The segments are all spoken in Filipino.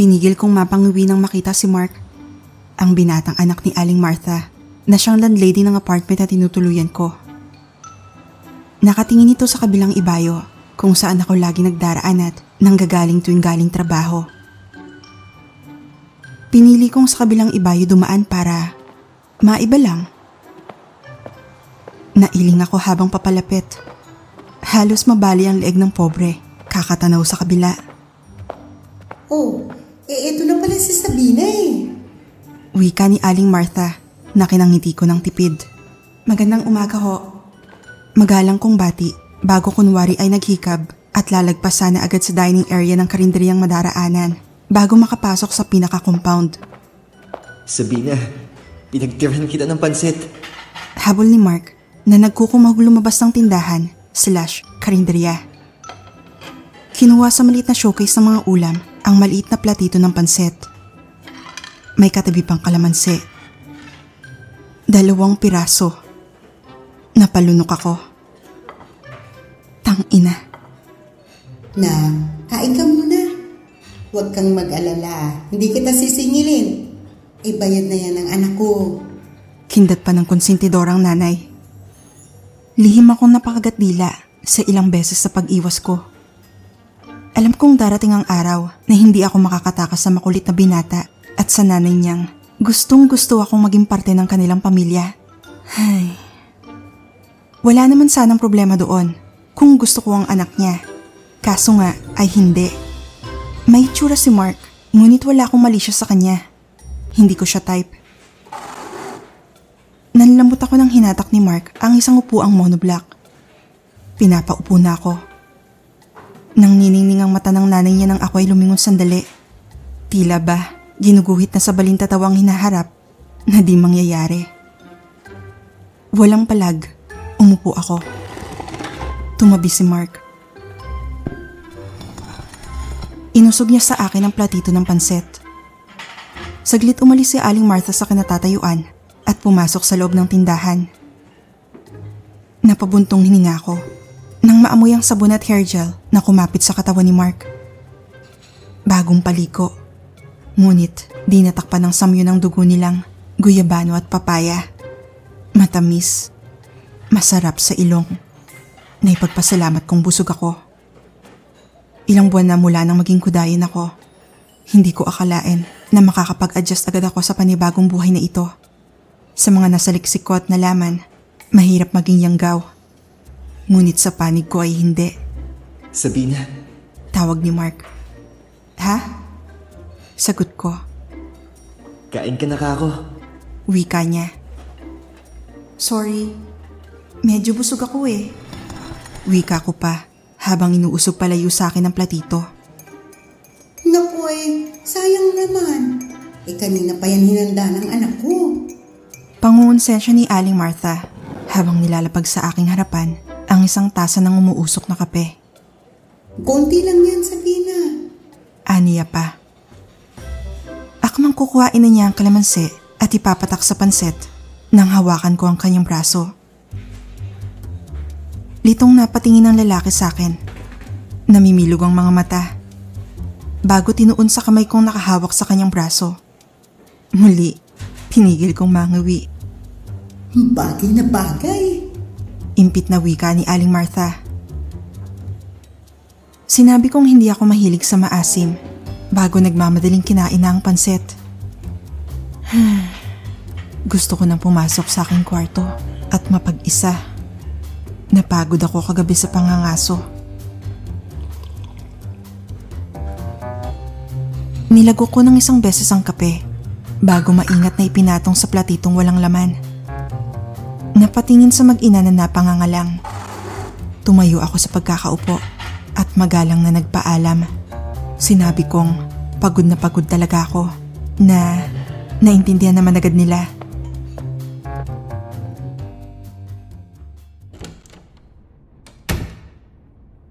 Pinigil kong mapanguwi nang makita si Mark, ang binatang anak ni Aling Martha, na siyang landlady ng apartment na tinutuluyan ko. Nakatingin ito sa kabilang ibayo kung saan ako lagi nagdaraan at nanggagaling tuwing galing trabaho. Pinili kong sa kabilang ibayo dumaan para maiba lang. Nailing ako habang papalapit. Halos mabali ang leeg ng pobre, kakatanaw sa kabila. Oh, eh ito na pala si Sabina eh. Wika ni Aling Martha na kinangiti ko ng tipid. Magandang umaga ho. Magalang kong bati bago kunwari ay naghikab at lalagpas sana agad sa dining area ng karinderyang madaraanan bago makapasok sa pinaka-compound. Sabina, pinagtirahan kita ng pansit. Habol ni Mark na nagkukumag lumabas ng tindahan slash karinderya. Kinuha sa maliit na showcase ng mga ulam ang maliit na platito ng pansit. May katabi pang kalamansi. Dalawang piraso. Napalunok ako. Tang ina. Na, kain ka muna. Huwag kang mag-alala. Hindi kita sisingilin. Ibayad na yan ng anak ko. Kindat pa ng konsentidorang nanay. Lihim akong napakagat dila sa ilang beses sa pag-iwas ko. Alam kong darating ang araw na hindi ako makakatakas sa makulit na binata at sa nanay niyang gustong gusto akong maging parte ng kanilang pamilya. Ay. Wala naman sanang problema doon kung gusto ko ang anak niya. Kaso nga ay hindi. May tsura si Mark, ngunit wala akong malisya sa kanya. Hindi ko siya type. Nanlambot ako ng hinatak ni Mark ang isang upuang monoblock. Pinapaupo na ako. Nang niningning ang mata ng nanay niya nang ako ay lumingon sandali. Tila ba, ginuguhit na sa balintatawang hinaharap na di mangyayari. Walang palag, umupo ako. Tumabi si Mark. Inusog niya sa akin ang platito ng pansit. Saglit umalis si Aling Martha sa kinatatayuan at pumasok sa loob ng tindahan. Napabuntong hininga ko nang maamoy ang sabon at hair gel na kumapit sa katawan ni Mark. Bagong paliko. Ngunit di natakpan ng samyo ng dugo nilang guyabano at papaya. Matamis. Masarap sa ilong. Naipagpasalamat kong busog ako. Ilang buwan na mula nang maging kudayin ako. Hindi ko akalain na makakapag-adjust agad ako sa panibagong buhay na ito. Sa mga nasaliksik ko at nalaman, mahirap maging yanggaw. Ngunit sa panig ko ay hindi. Sabina, Tawag ni Mark. Ha? Sagot ko. kain ka na ka ako. Wika niya. Sorry. Medyo busog ako eh. Wika ko pa habang inuusog palayo sa akin ang platito. Naku eh, sayang naman. Eh kanina pa yan hinanda ng anak ko. Pangungonsensya ni Aling Martha habang nilalapag sa aking harapan ang isang tasa ng umuusok na kape. Konti lang yan, Sabina. Aniya pa. Akmang kukuhain na niya ang kalamansi at ipapatak sa panset nang hawakan ko ang kanyang braso. Litong napatingin ang lalaki sa akin. Namimilog ang mga mata. Bago tinuon sa kamay kong nakahawak sa kanyang braso. Muli, tinigil kong mangawi. Bagay na bagay. Impit na wika ni Aling Martha. Sinabi kong hindi ako mahilig sa maasim bago nagmamadaling kinain na ang pansit. Gusto ko nang pumasok sa aking kwarto at mapag-isa. Napagod ako kagabi sa pangangaso. Nilago ko ng isang beses ang kape bago maingat na ipinatong sa platitong walang laman. Napatingin sa mag-ina na napangangalang. Tumayo ako sa pagkakaupo at magalang na nagpaalam. Sinabi kong pagod na pagod talaga ako na naintindihan naman agad nila.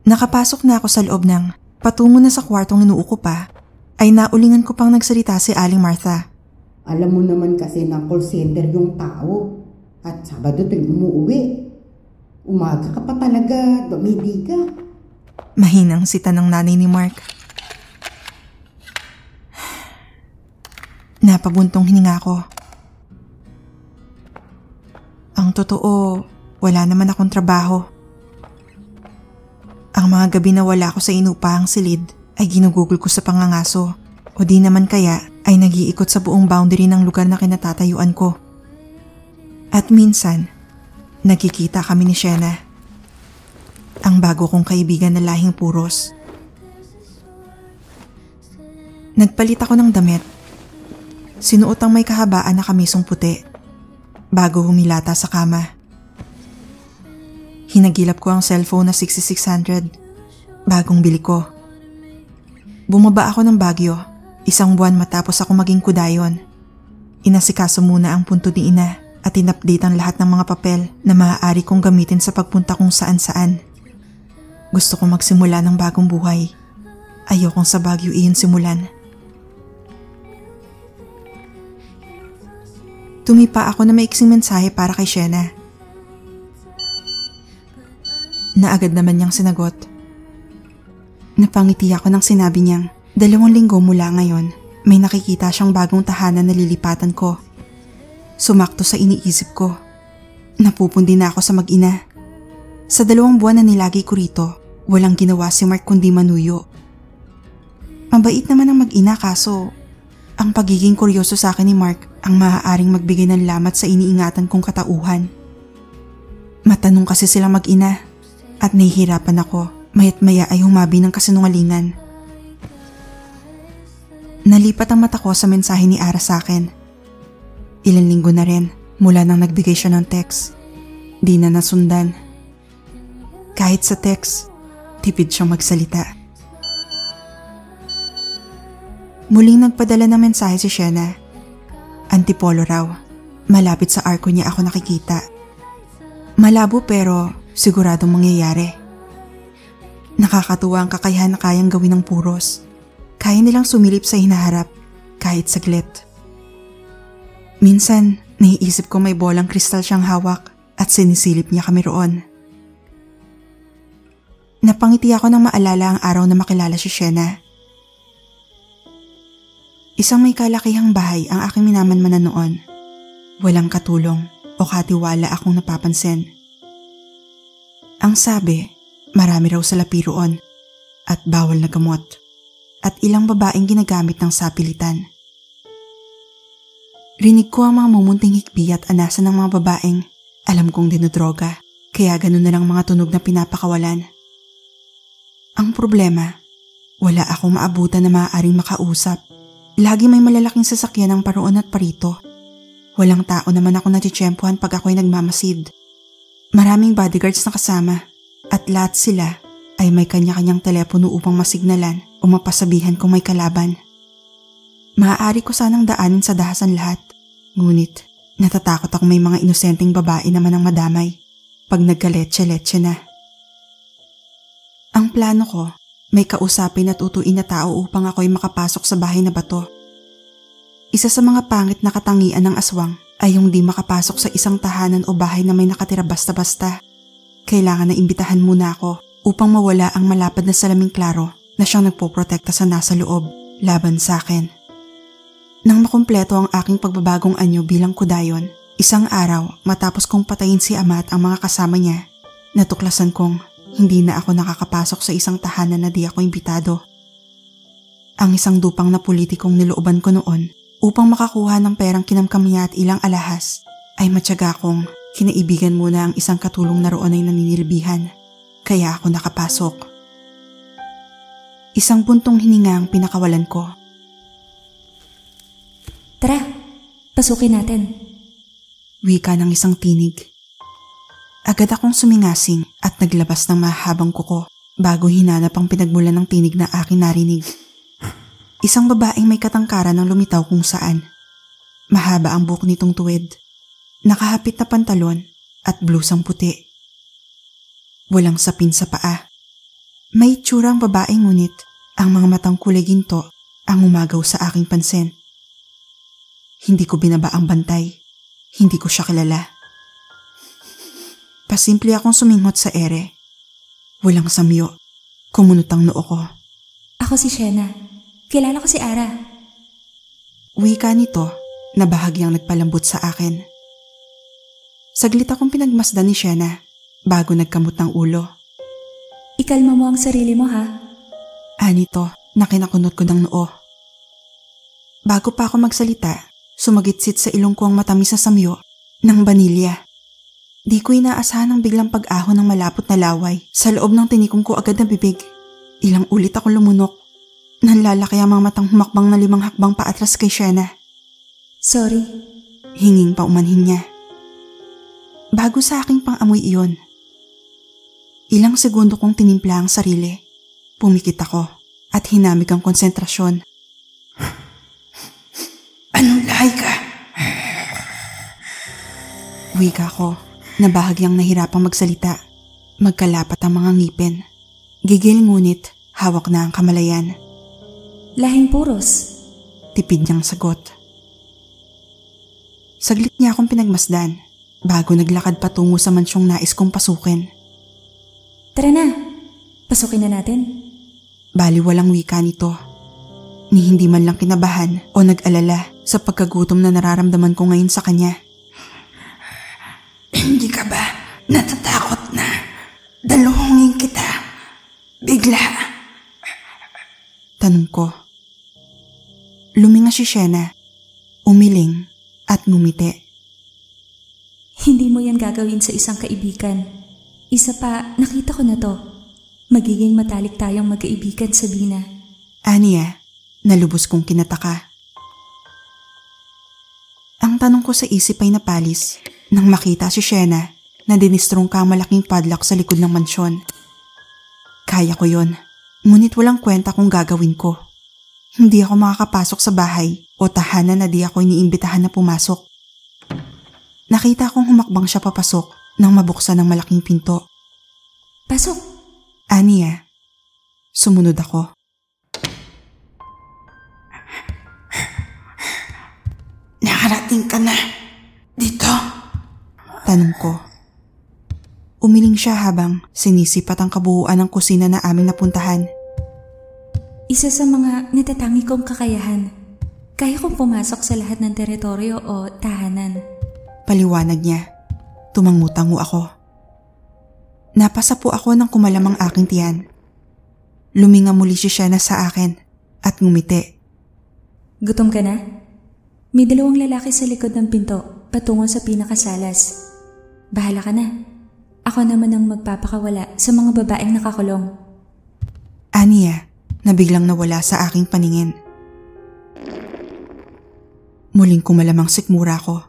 Nakapasok na ako sa loob ng patungo na sa kwartong inuuko pa ay naulingan ko pang nagsalita si Aling Martha. Alam mo naman kasi na call center yung tao. At Sabado tuwing umuwi. Umaga ka pa talaga, dumidi ka. Mahinang sita ng nanay ni Mark. Napabuntong hininga ko. Ang totoo, wala naman akong trabaho. Ang mga gabi na wala ako sa inupahang silid ay ginugugol ko sa pangangaso o di naman kaya ay nagiikot sa buong boundary ng lugar na kinatatayuan ko. At minsan, nagkikita kami ni Shena. Ang bago kong kaibigan na lahing puros. Nagpalit ako ng damit. Sinuot ang may kahabaan na kamisong puti bago humilata sa kama. Hinagilap ko ang cellphone na 6600. Bagong bili ko. Bumaba ako ng Bagyo, isang buwan matapos ako maging kudayon. Inasikaso muna ang punto ni ina at inupdate ang lahat ng mga papel na maaari kong gamitin sa pagpunta kung saan saan. Gusto ko magsimula ng bagong buhay. Ayokong sa Baguio iyon simulan. Tumipa ako na maiksing mensahe para kay Shena. Na agad naman niyang sinagot. Napangiti ako nang sinabi niyang, dalawang linggo mula ngayon, may nakikita siyang bagong tahanan na lilipatan ko. Sumakto sa iniisip ko. Napupundi na ako sa mag-ina. Sa dalawang buwan na nilagi ko rito, walang ginawa si Mark kundi manuyo. Mabait naman ang mag-ina kaso, ang pagiging kuryoso sa akin ni Mark ang maaaring magbigay ng lamat sa iniingatan kong katauhan. Matanong kasi sila mag-ina at nahihirapan ako mayat maya ay humabi ng kasinungalingan. Nalipat ang mata ko sa mensahe ni Ara sa akin. Ilan linggo na rin mula nang nagbigay siya ng text. Di na nasundan. Kahit sa text, tipid siyang magsalita. Muling nagpadala ng mensahe si Shena. Antipolo raw. Malapit sa arko niya ako nakikita. Malabo pero siguradong mangyayari. Nakakatuwa ang kakayahan na kayang gawin ng puros. Kaya nilang sumilip sa hinaharap kahit saglit. Minsan, naiisip ko may bolang kristal siyang hawak at sinisilip niya kami roon. Napangiti ako nang maalala ang araw na makilala si Shena. Isang may kalakihang bahay ang aking minamanmanan noon. Walang katulong o katiwala akong napapansin. Ang sabi, marami raw sa lapiroon at bawal na gamot at ilang babaeng ginagamit ng sapilitan. Rinig ko ang mga mumunting hikbi at anasan ng mga babaeng alam kong dinodroga kaya ganun na lang mga tunog na pinapakawalan. Ang problema, wala akong maabutan na maaaring makausap. Lagi may malalaking sasakyan ang paroon at parito. Walang tao naman ako natitsyempohan pag ako'y nagmamasid. Maraming bodyguards na kasama at lahat sila ay may kanya-kanyang telepono upang masignalan o mapasabihan kung may kalaban. Maaari ko sanang daanin sa dahasan lahat, ngunit natatakot ako may mga inosenteng babae naman ang madamay pag nagkaletse-letse na. Ang plano ko, may kausapin at utuin na tao upang ako'y makapasok sa bahay na bato. Isa sa mga pangit na katangian ng aswang ay yung di makapasok sa isang tahanan o bahay na may nakatira basta-basta. Kailangan na imbitahan muna ako upang mawala ang malapad na salaming klaro na siyang nagpoprotekta sa nasa loob laban sa akin. Nang makumpleto ang aking pagbabagong anyo bilang kudayon, isang araw matapos kong patayin si ama at ang mga kasama niya, natuklasan kong hindi na ako nakakapasok sa isang tahanan na di ako imbitado. Ang isang dupang na politikong nilooban ko noon upang makakuha ng perang kinamkam niya at ilang alahas ay matyaga kong kinaibigan muna ang isang katulong na roon ay naninilbihan. Kaya ako nakapasok. Isang buntong hininga ang pinakawalan ko. Tara, pasukin natin. Wika ng isang tinig. Agad akong sumingasing at naglabas ng mahabang kuko bago hinanap ang pinagmulan ng tinig na aking narinig. Isang babaeng may katangkaran ng lumitaw kung saan. Mahaba ang buhok nitong tuwid. Nakahapit na pantalon at blusang puti. Walang sapin sa paa. May tsurang babae ngunit ang mga matang kulay ginto ang umagaw sa aking pansin. Hindi ko binaba ang bantay. Hindi ko siya kilala. Pasimple akong suminghot sa ere. Walang samyo. Kumunot ang noo ko. Ako si Shena. Kilala ko si Ara. Wika nito na bahagyang nagpalambot sa akin. Saglit akong pinagmasdan ni Shena bago nagkamot ng ulo. Ikalma mo ang sarili mo ha. Anito na kinakunot ko ng noo. Bago pa ako magsalita, sumagitsit sa ilong ko ang matamis na samyo ng banilya. Di ko inaasahan ang biglang pag-ahon ng malapot na laway sa loob ng tinikom ko agad na bibig. Ilang ulit ako lumunok. Nanlalaki ang mga matang humakbang na limang hakbang paatras kay Shena. Sorry. Hinging pa umanhin niya. Bago sa aking pang-amoy iyon. Ilang segundo kong tinimpla ang sarili. Pumikit ako at hinamig ang konsentrasyon. Anong lahi ka? Wika ko na bahagyang nahirapang magsalita. Magkalapat ang mga ngipin. Gigil ngunit hawak na ang kamalayan. Lahing puros. Tipid niyang sagot. Saglit niya akong pinagmasdan bago naglakad patungo sa mansyong nais kong pasukin. Tara na. Pasukin na natin. Bali walang wika nito. Ni hindi man lang kinabahan o nag-alala sa pagkagutom na nararamdaman ko ngayon sa kanya. Hindi ka ba natatakot na daluhungin kita bigla? Tanong ko. Luminga si Shena, umiling at ngumiti. Hindi mo yan gagawin sa isang kaibigan. Isa pa, nakita ko na to. Magiging matalik tayong magkaibigan, Sabina. Aniya, nalubos kong kinataka. Ang tanong ko sa isip ay napalis nang makita si Shena na dinistrong ka malaking padlock sa likod ng mansyon. Kaya ko yon, ngunit walang kwenta kung gagawin ko. Hindi ako makakapasok sa bahay o tahanan na di ako iniimbitahan na pumasok. Nakita kong humakbang siya papasok nang mabuksan ng malaking pinto. Pasok. Aniya, sumunod ako. Nakarating ka na? Tanong ko. Umiling siya habang sinisipat ang kabuuan ng kusina na aming napuntahan. Isa sa mga natatangi kong kakayahan. Kaya kong pumasok sa lahat ng teritoryo o tahanan. Paliwanag niya. Tumangutango ako. Napasa po ako ng kumalamang aking tiyan. Luminga muli siya na sa akin at ngumiti. Gutom ka na? May dalawang lalaki sa likod ng pinto patungo sa pinakasalas. Bahala ka na. Ako naman ang magpapakawala sa mga babaeng nakakulong. Aniya na biglang nawala sa aking paningin. Muling kumalamang sikmura ko.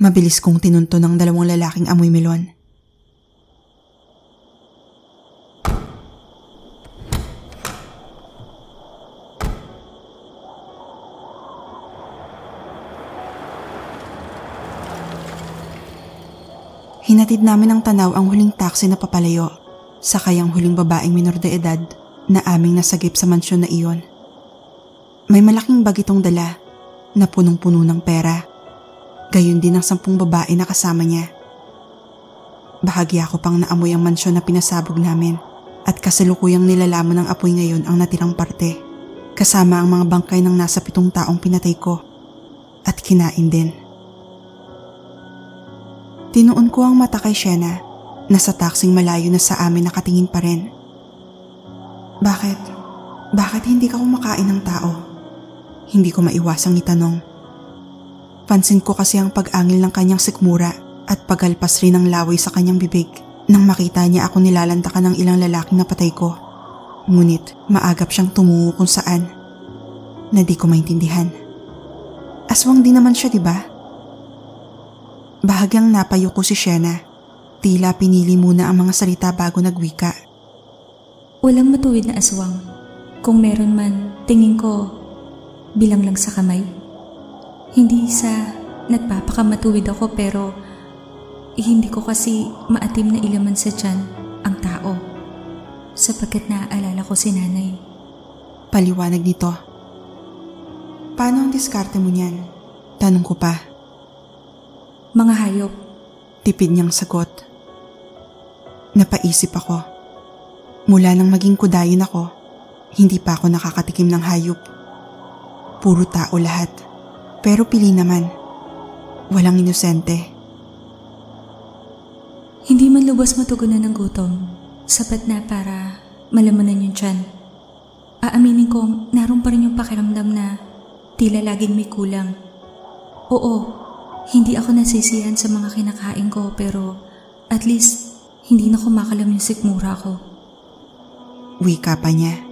Mabilis kong tinunto ng dalawang lalaking amoy melon. Hinatid namin ng tanaw ang huling taxi na papalayo, sakay ang huling babaeng minor de edad na aming nasagip sa mansyon na iyon. May malaking bagitong dala na punong-puno ng pera. Gayon din ang sampung babae na kasama niya. Bahagya ko pang naamoy ang mansyon na pinasabog namin at kasalukuyang nilalamon ng apoy ngayon ang natirang parte. Kasama ang mga bangkay ng nasa pitong taong pinatay ko at kinain din. Tinuon ko ang mata kay Shena na sa taksing malayo na sa amin nakatingin pa rin. Bakit? Bakit hindi ka kumakain ng tao? Hindi ko maiwasang itanong. Pansin ko kasi ang pag-angil ng kanyang sikmura at pagalpas rin ng laway sa kanyang bibig nang makita niya ako nilalantakan ng ilang lalaking napatay ko. Ngunit maagap siyang tumungo kung saan na di ko maintindihan. Aswang din naman siya, di ba? Bahagyang napayo ko si Shena. Tila pinili muna ang mga salita bago nagwika. Walang matuwid na aswang. Kung meron man, tingin ko, bilang lang sa kamay. Hindi sa nagpapakamatuwid ako pero hindi ko kasi maatim na ilaman sa tiyan ang tao. Sapagkat naaalala ko si nanay. Paliwanag nito. Paano ang diskarte mo niyan? Tanong ko pa. Mga hayop, Tipid niyang sagot. Napaisip ako. Mula nang maging kudayin ako, hindi pa ako nakakatikim ng hayop. Puro tao lahat. Pero pili naman. Walang inosente. Hindi man lubos matugunan ng gutom, sapat na para malamanan yung tiyan. Aaminin kong naroon pa rin yung pakiramdam na tila laging may kulang. Oo, hindi ako nasisiyan sa mga kinakain ko pero at least hindi na kumakalam yung sikmura ko. Wika pa niya.